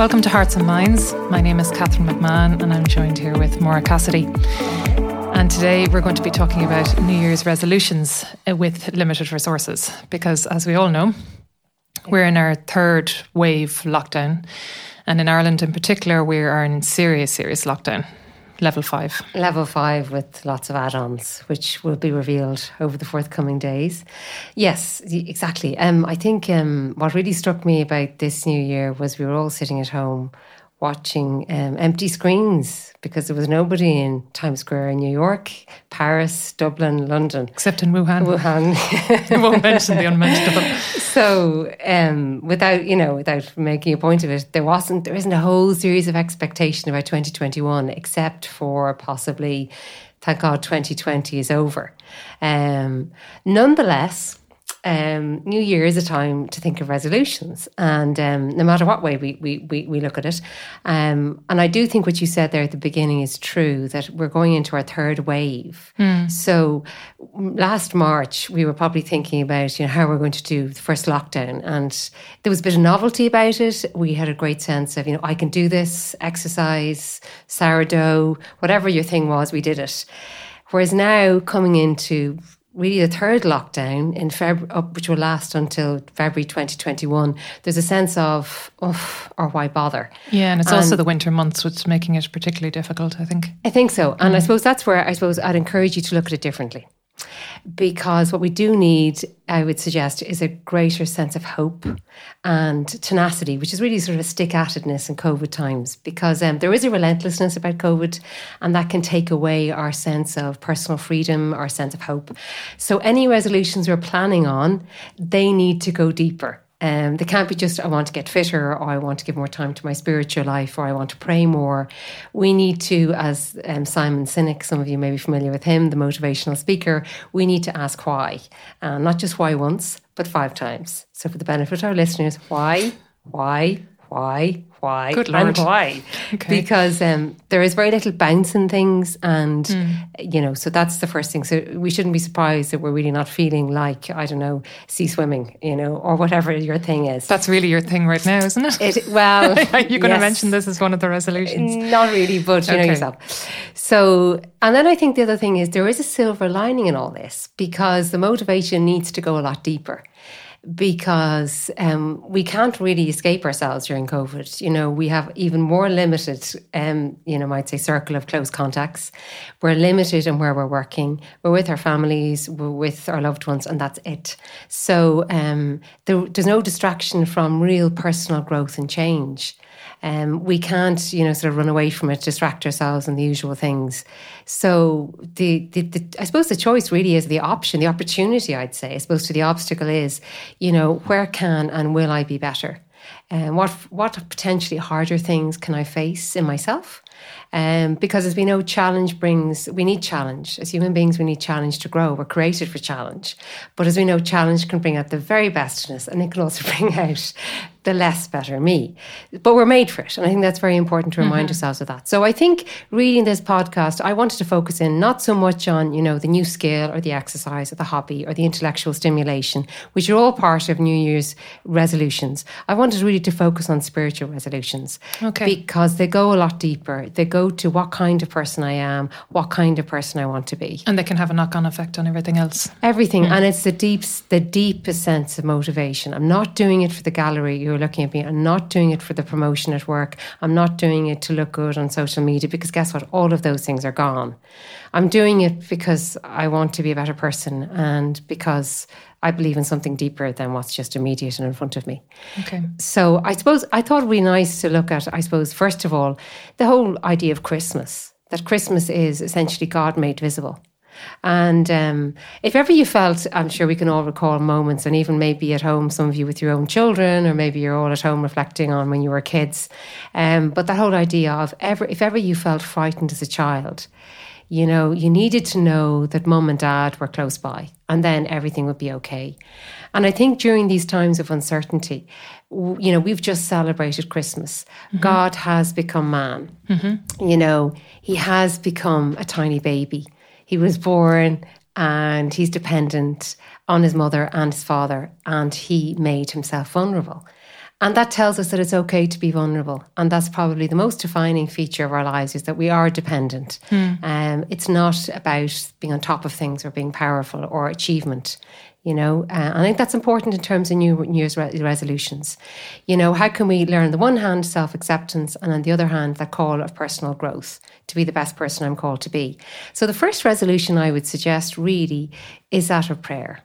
Welcome to Hearts and Minds. My name is Catherine McMahon and I'm joined here with Maura Cassidy. And today we're going to be talking about New Year's resolutions uh, with limited resources because, as we all know, we're in our third wave lockdown. And in Ireland in particular, we are in serious, serious lockdown level five. Level five with lots of add ons, which will be revealed over the forthcoming days. Yes, exactly. Um, I think um, what really struck me about this new year was we were all sitting at home watching um, empty screens because there was nobody in Times Square in New York, Paris, Dublin, London. Except in Wuhan. Wuhan. we won't mention the unmentionable. So, um, without, you know, without making a point of it, there wasn't, there isn't a whole series of expectation about 2021 except for possibly, thank God 2020 is over. Um, nonetheless, um, New Year is a time to think of resolutions, and um, no matter what way we we, we, we look at it, um, and I do think what you said there at the beginning is true that we're going into our third wave. Mm. So last March we were probably thinking about you know how we're going to do the first lockdown, and there was a bit of novelty about it. We had a great sense of you know I can do this, exercise, sourdough, whatever your thing was, we did it. Whereas now coming into really the third lockdown in February, which will last until February 2021, there's a sense of, oh, or why bother? Yeah, and it's and also the winter months, which is making it particularly difficult, I think. I think so. And mm. I suppose that's where I suppose I'd encourage you to look at it differently because what we do need, I would suggest, is a greater sense of hope and tenacity, which is really sort of a stick at itness in COVID times, because um, there is a relentlessness about COVID, and that can take away our sense of personal freedom, our sense of hope. So, any resolutions we're planning on, they need to go deeper. Um, they can't be just, I want to get fitter, or I want to give more time to my spiritual life, or I want to pray more. We need to, as um, Simon Sinek, some of you may be familiar with him, the motivational speaker, we need to ask why. Uh, not just why once, but five times. So, for the benefit of our listeners, why, why, why, why, Good and why. Okay. Because um, there is very little bounce in things, and mm. you know, so that's the first thing. So we shouldn't be surprised that we're really not feeling like I don't know, sea swimming, you know, or whatever your thing is. That's really your thing right now, isn't it? it well, you're going yes. to mention this as one of the resolutions. Not really, but you okay. know yourself. So, and then I think the other thing is there is a silver lining in all this because the motivation needs to go a lot deeper because um, we can't really escape ourselves during COVID. You know, we have even more limited, um, you know, might say circle of close contacts. We're limited in where we're working. We're with our families, we're with our loved ones, and that's it. So um, there, there's no distraction from real personal growth and change. Um, we can't, you know, sort of run away from it, distract ourselves and the usual things. So the, the, the, I suppose the choice really is the option, the opportunity. I'd say, as opposed to the obstacle is, you know, where can and will I be better? And um, what what potentially harder things can I face in myself? Um, because as we know, challenge brings, we need challenge. As human beings, we need challenge to grow. We're created for challenge. But as we know, challenge can bring out the very best in us and it can also bring out the less better me. But we're made for it. And I think that's very important to remind mm-hmm. ourselves of that. So I think reading this podcast, I wanted to focus in not so much on, you know, the new skill or the exercise or the hobby or the intellectual stimulation, which are all part of New Year's resolutions. I wanted really to focus on spiritual resolutions. Okay. Because they go a lot deeper. They go to what kind of person I am, what kind of person I want to be. And they can have a knock on effect on everything else. Everything. Mm. And it's the deep the deepest sense of motivation. I'm not doing it for the gallery you're looking at me. I'm not doing it for the promotion at work. I'm not doing it to look good on social media because guess what? All of those things are gone. I'm doing it because I want to be a better person and because I believe in something deeper than what's just immediate and in front of me. Okay. So I suppose I thought it would be nice to look at, I suppose, first of all, the whole idea of Christmas, that Christmas is essentially God made visible. And um, if ever you felt, I'm sure we can all recall moments, and even maybe at home, some of you with your own children, or maybe you're all at home reflecting on when you were kids. Um, but that whole idea of ever, if ever you felt frightened as a child, you know, you needed to know that mum and dad were close by, and then everything would be okay. And I think during these times of uncertainty, you know, we've just celebrated Christmas. Mm-hmm. God has become man. Mm-hmm. You know, he has become a tiny baby. He was born and he's dependent on his mother and his father, and he made himself vulnerable. And that tells us that it's okay to be vulnerable. And that's probably the most defining feature of our lives is that we are dependent. Mm. Um, it's not about being on top of things or being powerful or achievement. You know, uh, I think that's important in terms of New, Year's re- resolutions. You know, how can we learn, on the one hand, self acceptance, and on the other hand, that call of personal growth to be the best person I'm called to be? So, the first resolution I would suggest really is that of prayer.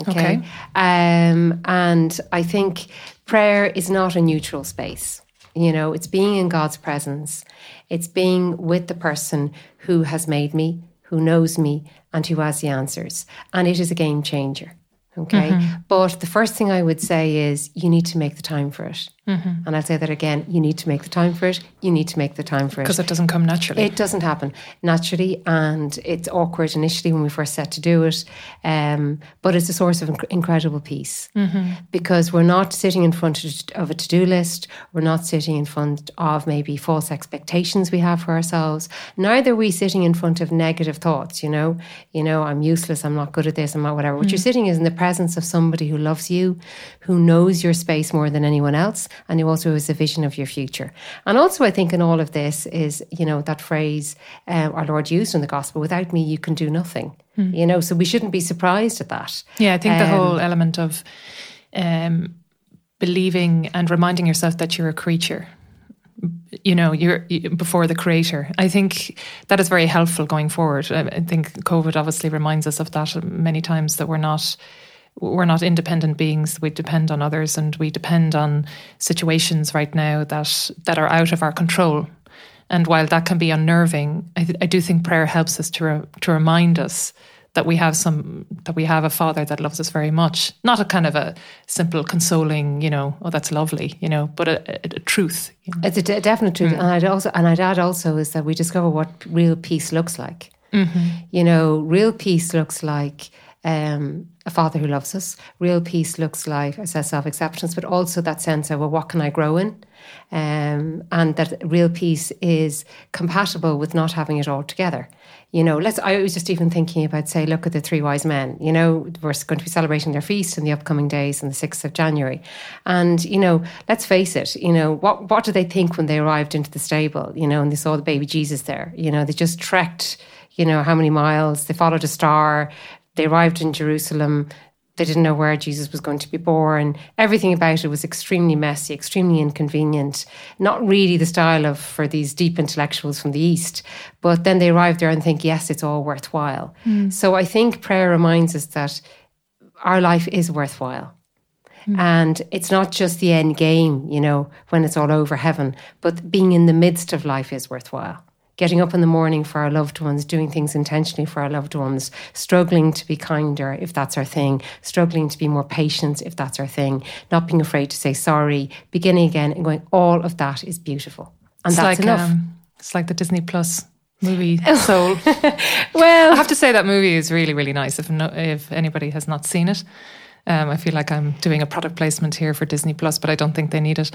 Okay. okay. Um, and I think prayer is not a neutral space. You know, it's being in God's presence, it's being with the person who has made me, who knows me, and who has the answers. And it is a game changer. Okay. Mm-hmm. But the first thing I would say is you need to make the time for it. Mm-hmm. And I'll say that again you need to make the time for it. You need to make the time for it. Because it doesn't come naturally. It doesn't happen naturally. And it's awkward initially when we first set to do it. Um, but it's a source of inc- incredible peace mm-hmm. because we're not sitting in front of a to do list. We're not sitting in front of maybe false expectations we have for ourselves. Neither are we sitting in front of negative thoughts, you know, you know, I'm useless, I'm not good at this, I'm not whatever. What you're mm. sitting is in the presence of somebody who loves you, who knows your space more than anyone else and who also has a vision of your future. And also, I think in all of this is, you know, that phrase uh, our Lord used in the gospel without me, you can do nothing. Mm. You know, so we shouldn't be surprised at that. Yeah, I think um, the whole element of um, believing and reminding yourself that you're a creature you know you're before the creator i think that is very helpful going forward i think covid obviously reminds us of that many times that we're not we're not independent beings. We depend on others, and we depend on situations right now that that are out of our control. And while that can be unnerving, I, th- I do think prayer helps us to re- to remind us that we have some that we have a father that loves us very much. Not a kind of a simple consoling, you know, oh that's lovely, you know, but a, a, a truth. You know? It's a d- definite truth, mm. and I'd also and I'd add also is that we discover what real peace looks like. Mm-hmm. You know, real peace looks like um, a father who loves us. Real peace looks like, I said, self acceptance, but also that sense of, well, what can I grow in? Um, and that real peace is compatible with not having it all together. You know, let's. I was just even thinking about, say, look at the three wise men. You know, we're going to be celebrating their feast in the upcoming days on the sixth of January, and you know, let's face it. You know, what what did they think when they arrived into the stable? You know, and they saw the baby Jesus there. You know, they just trekked you know, how many miles. They followed a star. They arrived in Jerusalem. They didn't know where Jesus was going to be born. Everything about it was extremely messy, extremely inconvenient. Not really the style of for these deep intellectuals from the East. But then they arrive there and think, yes, it's all worthwhile. Mm. So I think prayer reminds us that our life is worthwhile. Mm. And it's not just the end game, you know, when it's all over heaven, but being in the midst of life is worthwhile getting up in the morning for our loved ones, doing things intentionally for our loved ones, struggling to be kinder if that's our thing, struggling to be more patient if that's our thing, not being afraid to say sorry, beginning again and going, all of that is beautiful. And it's that's like, enough. Um, it's like the Disney Plus movie Soul. well, I have to say that movie is really, really nice. If no, if anybody has not seen it, um, I feel like I'm doing a product placement here for Disney Plus, but I don't think they need it.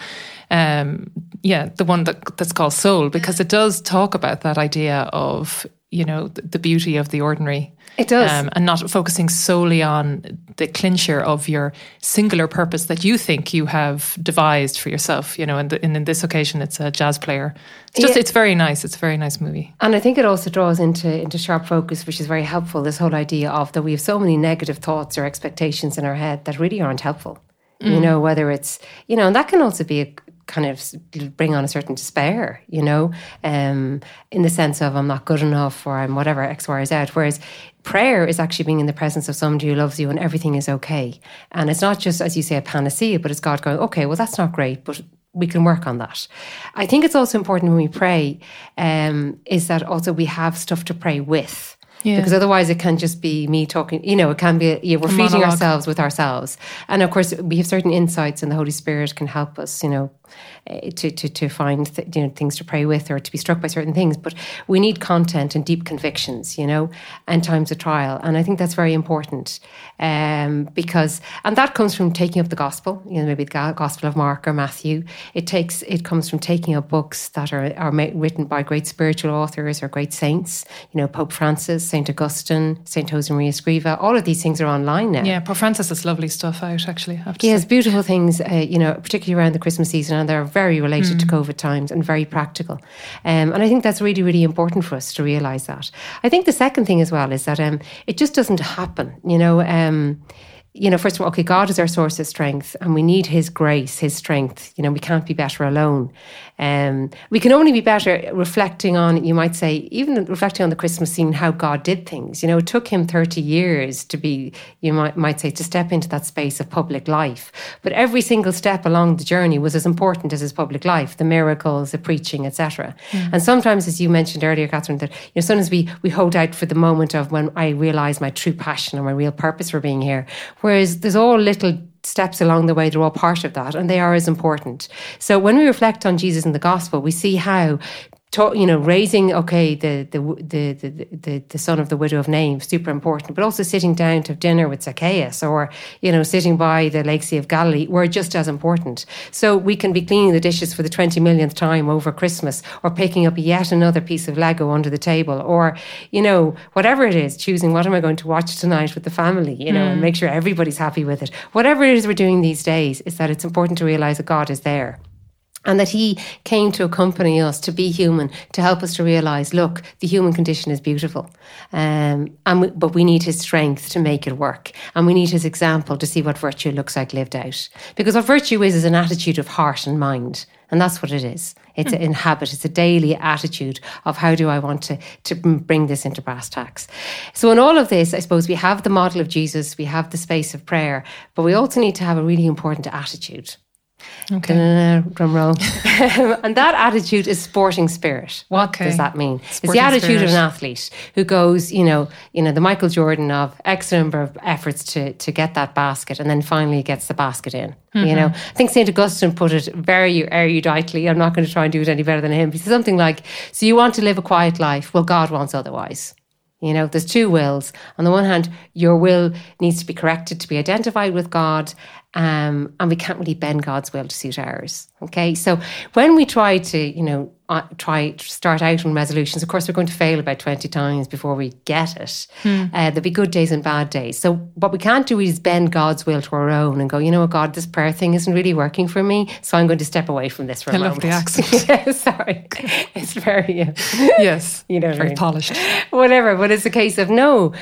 Um, yeah, the one that, that's called Soul, because it does talk about that idea of you know the beauty of the ordinary it does. Um, and not focusing solely on the clincher of your singular purpose that you think you have devised for yourself. You know, and, in, in this occasion, it's a jazz player. It's just, yeah. it's very nice. It's a very nice movie. And I think it also draws into, into sharp focus, which is very helpful. This whole idea of that we have so many negative thoughts or expectations in our head that really aren't helpful. Mm. You know, whether it's, you know, and that can also be a, kind of bring on a certain despair, you know, um, in the sense of I'm not good enough or I'm whatever X, Y, or Z. Whereas prayer is actually being in the presence of somebody who loves you and everything is okay. And it's not just, as you say, a panacea, but it's God going, okay, well, that's not great, but we can work on that. I think it's also important when we pray um, is that also we have stuff to pray with. Yeah. Because otherwise, it can just be me talking. You know, it can be yeah, we're feeding ourselves with ourselves, and of course, we have certain insights, and the Holy Spirit can help us. You know, to, to, to find th- you know, things to pray with or to be struck by certain things. But we need content and deep convictions, you know, and times of trial. And I think that's very important um, because, and that comes from taking up the gospel, you know, maybe the Gospel of Mark or Matthew. It takes, it comes from taking up books that are, are written by great spiritual authors or great saints, you know, Pope Francis, St. Augustine, St. Josemaria Escriva, all of these things are online now. Yeah, Pope Francis has lovely stuff out, actually. He has beautiful things, uh, you know, particularly around the Christmas season, and they're very related mm. to COVID times and very practical. Um, and I think that's really, really important for us to realise that. I think the second thing as well is that um, it just doesn't happen, you know. Um, you know, first of all, okay, God is our source of strength and we need His grace, His strength. You know, we can't be better alone. Um, we can only be better reflecting on, you might say, even reflecting on the Christmas scene, how God did things. You know, it took Him 30 years to be, you might, might say, to step into that space of public life. But every single step along the journey was as important as His public life, the miracles, the preaching, etc. Mm. And sometimes, as you mentioned earlier, Catherine, that, you know, sometimes we, we hold out for the moment of when I realize my true passion or my real purpose for being here Whereas there's all little steps along the way, they're all part of that, and they are as important. So when we reflect on Jesus in the gospel, we see how talk, you know, raising okay the the, the the the the son of the widow of Nain, super important, but also sitting down to have dinner with Zacchaeus or you know sitting by the Lake Sea of Galilee were just as important. So we can be cleaning the dishes for the twenty millionth time over Christmas, or picking up yet another piece of Lego under the table, or you know whatever it is, choosing what am I going to watch tonight with the family, you know, mm. and make sure everybody's happy with it. Whatever it is we're doing these days, is that it's important to realize that God is there and that he came to accompany us to be human to help us to realize look the human condition is beautiful. Um, and we, but we need his strength to make it work. And we need his example to see what virtue looks like lived out. Because what virtue is is an attitude of heart and mind. And that's what it is. It's mm. an habit. It's a daily attitude of how do i want to to bring this into brass tacks. So in all of this i suppose we have the model of jesus. We have the space of prayer. But we also need to have a really important attitude Okay. Drum roll. and that attitude is sporting spirit. What okay. does that mean? Sporting it's the attitude spirit. of an athlete who goes, you know, you know, the Michael Jordan of X number of efforts to to get that basket and then finally gets the basket in. Mm-hmm. You know, I think St. Augustine put it very eruditely. I'm not going to try and do it any better than him. He said something like, So you want to live a quiet life? Well, God wants otherwise. You know, there's two wills. On the one hand, your will needs to be corrected to be identified with God, um, and we can't really bend God's will to suit ours. Okay, so when we try to, you know, uh, try to start out on resolutions, of course, we're going to fail about 20 times before we get it. Hmm. Uh, there'll be good days and bad days. So, what we can't do is bend God's will to our own and go, you know what, God, this prayer thing isn't really working for me. So, I'm going to step away from this for I a love moment. the accent. yeah, sorry. It's very, uh, yes, you know, very I mean? polished. Whatever. But it's a case of, no,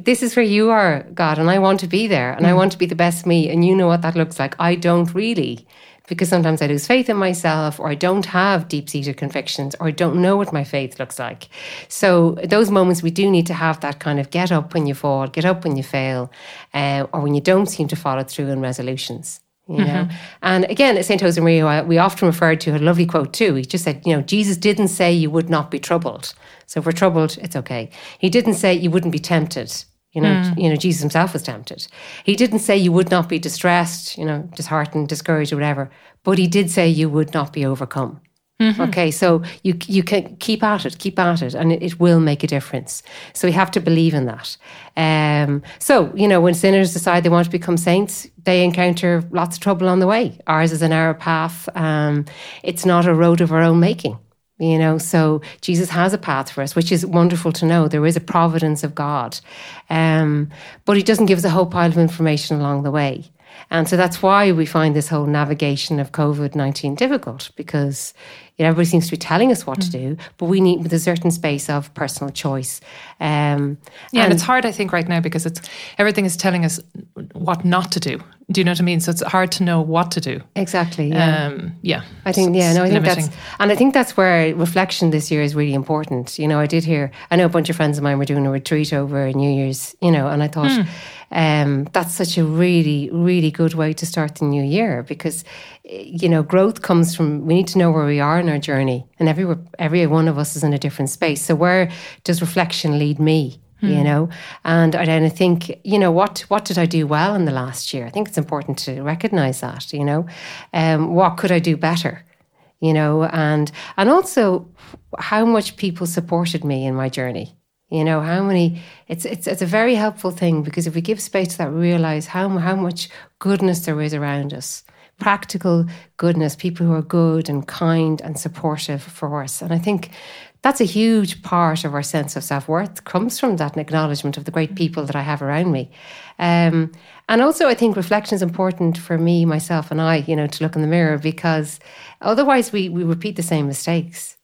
this is where you are, God, and I want to be there and mm. I want to be the best me. And you know what that looks like. I don't really because sometimes I lose faith in myself or I don't have deep seated convictions or I don't know what my faith looks like. So, those moments we do need to have that kind of get up when you fall, get up when you fail, uh, or when you don't seem to follow through in resolutions. You know, mm-hmm. and again, at St. Josemaria, we often referred to a lovely quote too. He just said, you know, Jesus didn't say you would not be troubled. So if we're troubled, it's okay. He didn't say you wouldn't be tempted. You know, mm. you know, Jesus himself was tempted. He didn't say you would not be distressed, you know, disheartened, discouraged, or whatever, but he did say you would not be overcome. Mm-hmm. Okay, so you you can keep at it, keep at it, and it, it, will make a difference. So we have to believe in that. Um, so you know, when sinners decide they want to become saints, they encounter lots of trouble on the way. Ours is a narrow path. Um, it's not a road of our own making you know so jesus has a path for us which is wonderful to know. There is a providence of god. Um, but he doesn't give us a whole pile of information along the way and so that's why we find this whole navigation of covid-19 difficult because you know, everybody seems to be telling us what mm. to do, but we need with a certain space of personal choice. Um, yeah, and, and, it's hard, I think, right now because it's everything is telling us what not to do. Do you know what I mean? So it's hard to know what to do. Exactly. Yeah. Um, yeah. I think. Yeah. No. I think limiting. that's, and I think that's where reflection this year is really important. You know, I did hear. I know a bunch of friends of mine were doing a retreat over New Year's. You know, and I thought. Mm. Um, that's such a really, really good way to start the new year because, you know, growth comes from we need to know where we are in our journey, and every every one of us is in a different space. So where does reflection lead me? You hmm. know, and I then think you know what what did I do well in the last year? I think it's important to recognize that. You know, um, what could I do better? You know, and and also how much people supported me in my journey. You know how many? It's it's it's a very helpful thing because if we give space to that, realize how how much goodness there is around us practical goodness, people who are good and kind and supportive for us. And I think that's a huge part of our sense of self worth comes from that acknowledgement of the great people that I have around me. Um, and also, I think reflection is important for me, myself, and I, you know, to look in the mirror because otherwise we, we repeat the same mistakes,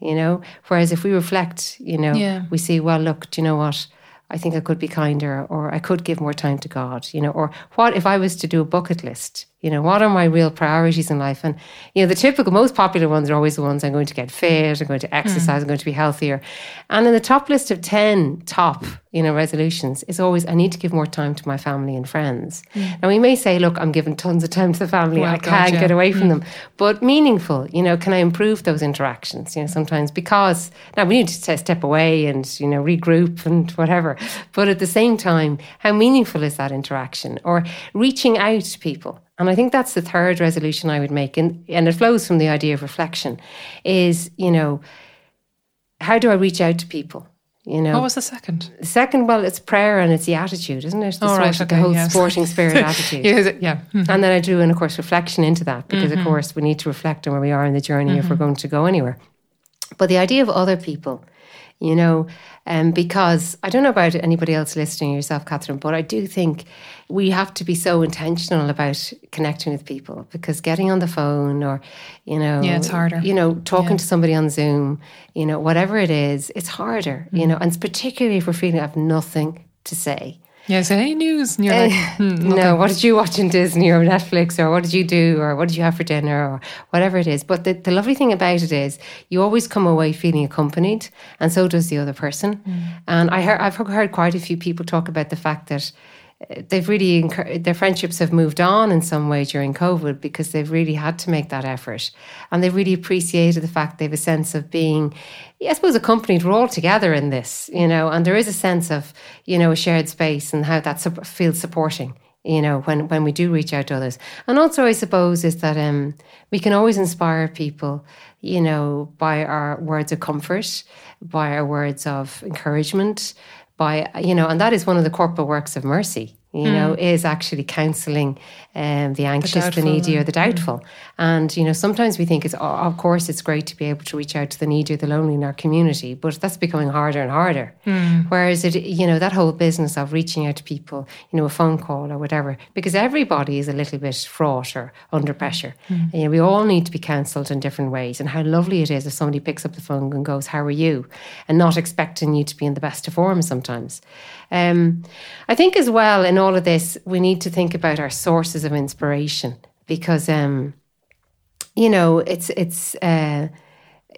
you know. Whereas if we reflect, you know, yeah. we see, well, look, do you know what? I think I could be kinder, or I could give more time to God, you know, or what if I was to do a bucket list? You know, what are my real priorities in life? And, you know, the typical, most popular ones are always the ones I'm going to get fit, I'm going to exercise, mm. I'm going to be healthier. And in the top list of 10 top, you know, resolutions is always, I need to give more time to my family and friends. Mm. Now, we may say, look, I'm giving tons of time to the family, well, I can't get away from mm. them. But meaningful, you know, can I improve those interactions? You know, sometimes because, now we need to step away and, you know, regroup and whatever. But at the same time, how meaningful is that interaction? Or reaching out to people and I think that's the third resolution I would make. And, and it flows from the idea of reflection is, you know, how do I reach out to people? You know, what was the second? The second, well, it's prayer and it's the attitude, isn't it? The, oh, right, okay, the whole yes. sporting spirit attitude. yeah, yeah. Mm-hmm. and then I do, and of course, reflection into that because, mm-hmm. of course, we need to reflect on where we are in the journey mm-hmm. if we're mm-hmm. going to go anywhere. But the idea of other people, you know, um, because I don't know about anybody else listening, yourself, Catherine, but I do think we have to be so intentional about connecting with people because getting on the phone or, you know, yeah, it's harder. You know, talking yeah. to somebody on Zoom, you know, whatever it is, it's harder, mm. you know, and particularly if we're feeling I have nothing to say. Yeah, say any news, and you're like, eh, hmm, no. What did you watch in Disney or Netflix, or what did you do, or what did you have for dinner, or whatever it is. But the, the lovely thing about it is, you always come away feeling accompanied, and so does the other person. Mm. And I heard, I've heard quite a few people talk about the fact that they've really their friendships have moved on in some way during COVID because they've really had to make that effort, and they've really appreciated the fact they have a sense of being, I suppose, accompanied. We're all together in this, you know, and there is a sense of you know a shared space and how that feels supporting. You know, when when we do reach out to others, and also I suppose is that um, we can always inspire people, you know, by our words of comfort, by our words of encouragement, by you know and that is one of the corporal works of mercy you mm. know, is actually counselling um, the anxious, the, the, needy, or the doubtful. Mm. And you know, sometimes we think it's, oh, of course, it's great to be able to reach out to the needy or the lonely in our community, but that's becoming harder and harder. Mm. Whereas it, you know, that whole business of reaching out to people, you know, a phone call or whatever, because everybody is a little bit fraught or under pressure. Mm. You know, we all need to be counselled in different ways. And how lovely it is if somebody picks up the phone and goes, "How are you?" and not expecting you to be in the best of form sometimes. Um, I think as well in all of this, we need to think about our sources of inspiration because, um, you know, it's it's. Uh,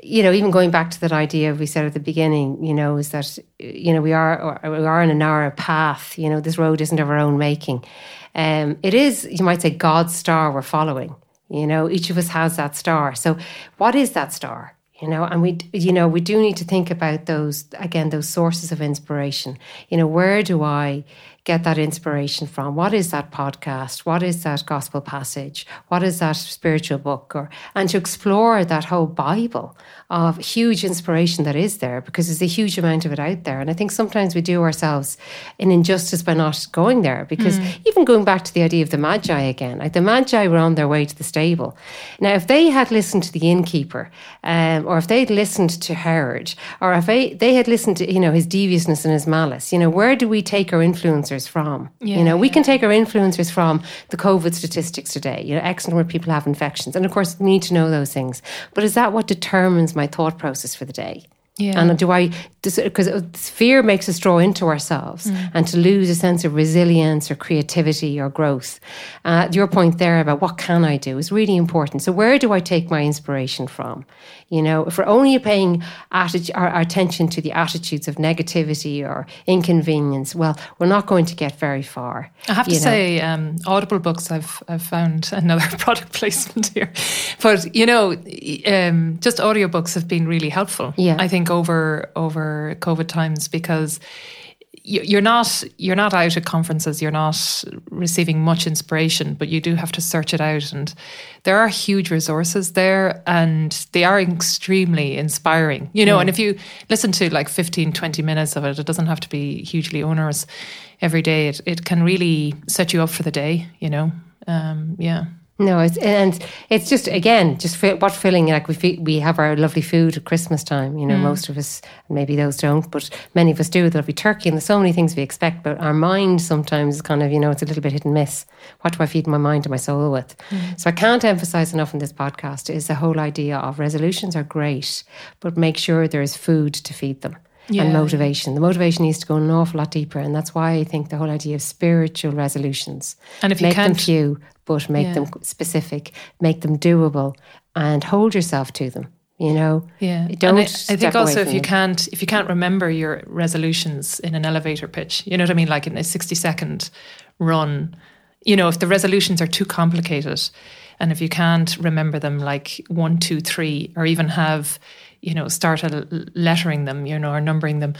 you know, even going back to that idea we said at the beginning, you know, is that you know we are we are in a narrow path. You know, this road isn't of our own making. Um, it is, you might say, God's star we're following. You know, each of us has that star. So, what is that star? you know and we you know we do need to think about those again those sources of inspiration you know where do i get that inspiration from? What is that podcast? What is that gospel passage? What is that spiritual book? Or and to explore that whole bible of huge inspiration that is there because there's a huge amount of it out there. And i think sometimes we do ourselves an injustice by not going there because mm. even going back to the idea of the magi again like the magi were on their way to the stable. Now if they had listened to the innkeeper um, or if they'd listened to herod or if they, they had listened to you know his deviousness and his malice you know where do we take our influence influencers from. Yeah, you know, we yeah. can take our influencers from the COVID statistics today. You know, X number of people have infections, and of course, we need to know those things. But is that what determines my thought process for the day? Yeah. And do I, because fear makes us draw into ourselves mm. and to lose a sense of resilience or creativity or growth. Uh, your point there about what can I do is really important. So, where do I take my inspiration from? You know, if we're only paying atti- our, our attention to the attitudes of negativity or inconvenience, well, we're not going to get very far. I have to know. say, um, Audible books, I've, I've found another product placement here. But, you know, um, just audiobooks have been really helpful. Yeah. I think think over over COVID times because you're not you're not out at conferences you're not receiving much inspiration but you do have to search it out. And there are huge resources there and they are extremely inspiring. You know yeah. and if you listen to like 15 20 minutes of it it doesn't have to be hugely onerous every day. It, it can really set you up for the day you know? Um, yeah No, it's and it's just again just what feeling like we we have our lovely food at Christmas time. You know, mm. most of us maybe those don't, but many of us do. There'll be turkey and there's so many things we expect, but our mind sometimes kind of you know it's a little bit hit and miss. What do I feed my mind and my soul with? Mm. So I can't emphasize enough in this podcast is the whole idea of resolutions are great, but make sure there is food to feed them yeah. and motivation. The motivation needs to go an awful lot deeper, and that's why I think the whole idea of spiritual resolutions and if you make them few, but make yeah. them specific, make them doable, and hold yourself to them. You know, yeah. Don't. I, I think also if you can't if you can't remember your resolutions in an elevator pitch, you know what I mean, like in a sixty second run. You know, if the resolutions are too complicated, and if you can't remember them like one, two, three, or even have you know, start lettering them, you know, or numbering them.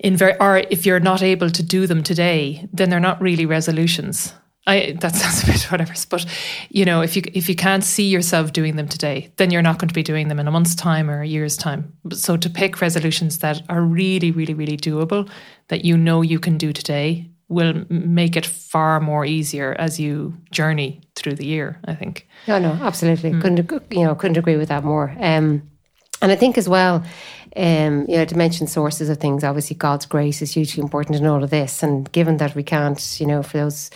In very, or if you're not able to do them today, then they're not really resolutions. I that sounds a bit whatever, but you know, if you if you can't see yourself doing them today, then you're not going to be doing them in a month's time or a year's time. So to pick resolutions that are really, really, really doable, that you know you can do today, will make it far more easier as you journey through the year. I think. No, no, absolutely. Mm. Couldn't you know? Couldn't agree with that more. Um, and I think as well, um, you know, to mention sources of things, obviously God's grace is hugely important in all of this. And given that we can't, you know, for those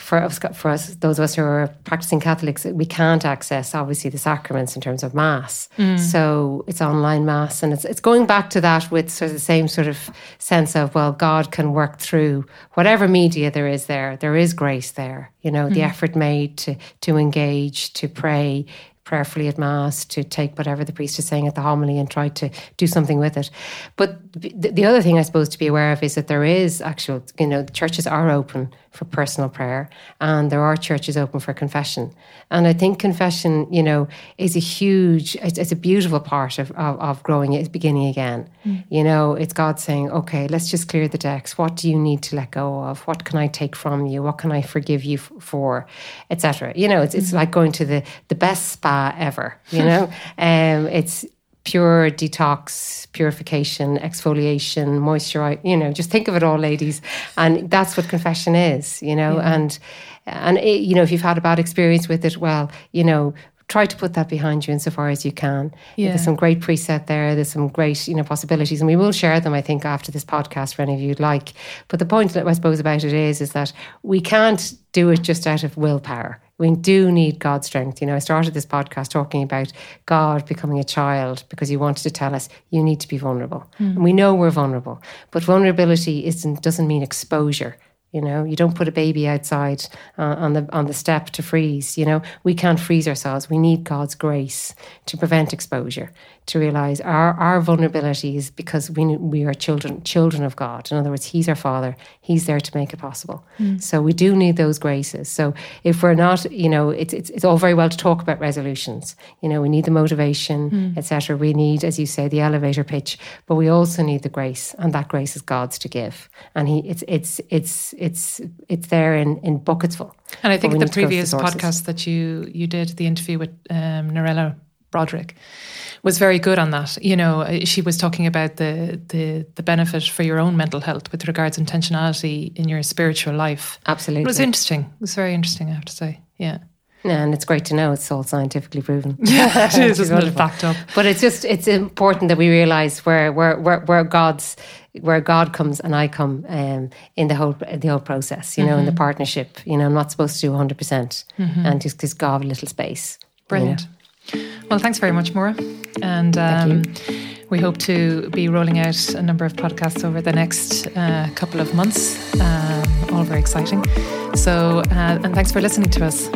for us, for us, those of us who are practicing Catholics, we can't access obviously the sacraments in terms of Mass. Mm. So it's online Mass, and it's it's going back to that with sort of the same sort of sense of well, God can work through whatever media there is there. There is grace there. You know, mm. the effort made to to engage, to pray, prayerfully at Mass, to take whatever the priest is saying at the homily and try to do something with it. But the other thing I suppose to be aware of is that there is actual, you know, churches are open for personal prayer and there are churches open for confession. And I think confession, you know, is a huge, it's, it's a beautiful part of, of, of growing, it's beginning again. Mm. You know, it's God saying, okay, let's just clear the decks. What do you need to let go of? What can I take from you? What can I forgive you f- for? Etc. You know, it's, mm. it's like going to the, the best spa ever, you know? um, it's, pure detox, purification, exfoliation, moisturize. You know, just think of it all, ladies. And that's what confession is. You know, yeah. and and it, you know, if you've had a bad experience with it, well, you know, try to put that behind you insofar as you can. Yeah. There's some great preset there. There's some great, you know, possibilities, and we will share them. I think after this podcast for any of you'd like. But the point that I suppose about it is, is that we can't do it just out of willpower. We do need God's strength. You know, I started this podcast talking about God becoming a child because He wanted to tell us you need to be vulnerable, mm. and we know we're vulnerable. But vulnerability isn't doesn't mean exposure. You know, you don't put a baby outside uh, on the on the step to freeze. You know, we can't freeze ourselves. We need God's grace to prevent exposure to realize our, our vulnerability is because we, we are children, children of God. In other words, He's our Father. He's there to make it possible. Mm. So we do need those graces. So if we're not, you know, it's, it's, it's all very well to talk about resolutions. You know, we need the motivation, mm. etc. We need, as you say, the elevator pitch, but we also need the grace, and that grace is God's to give. And He, it's, it's, it's, it's, it's there in, in buckets full. And I think the previous podcast that you, you did, the interview with um, Narella Broderick, was very good on that. You know, uh, she was talking about the the the benefit for your own mental health with regards intentionality in your spiritual life. Absolutely, it was interesting. It was very interesting. I have to say, yeah. Yeah, and it's great to know it's all scientifically proven. Yeah, it is, isn't it? Backed up. But it's just it's important that we realise where where where where God's where God comes and I come um, in the whole the whole process. You know, mm-hmm. in the mm-hmm. partnership. You know, I'm not supposed to do 100, percent mm-hmm. and just just God a little space. Brilliant. You know? Well, thanks very much, Maura. And um, we hope to be rolling out a number of podcasts over the next uh, couple of months, um, all very exciting. So, uh, and thanks for listening to us.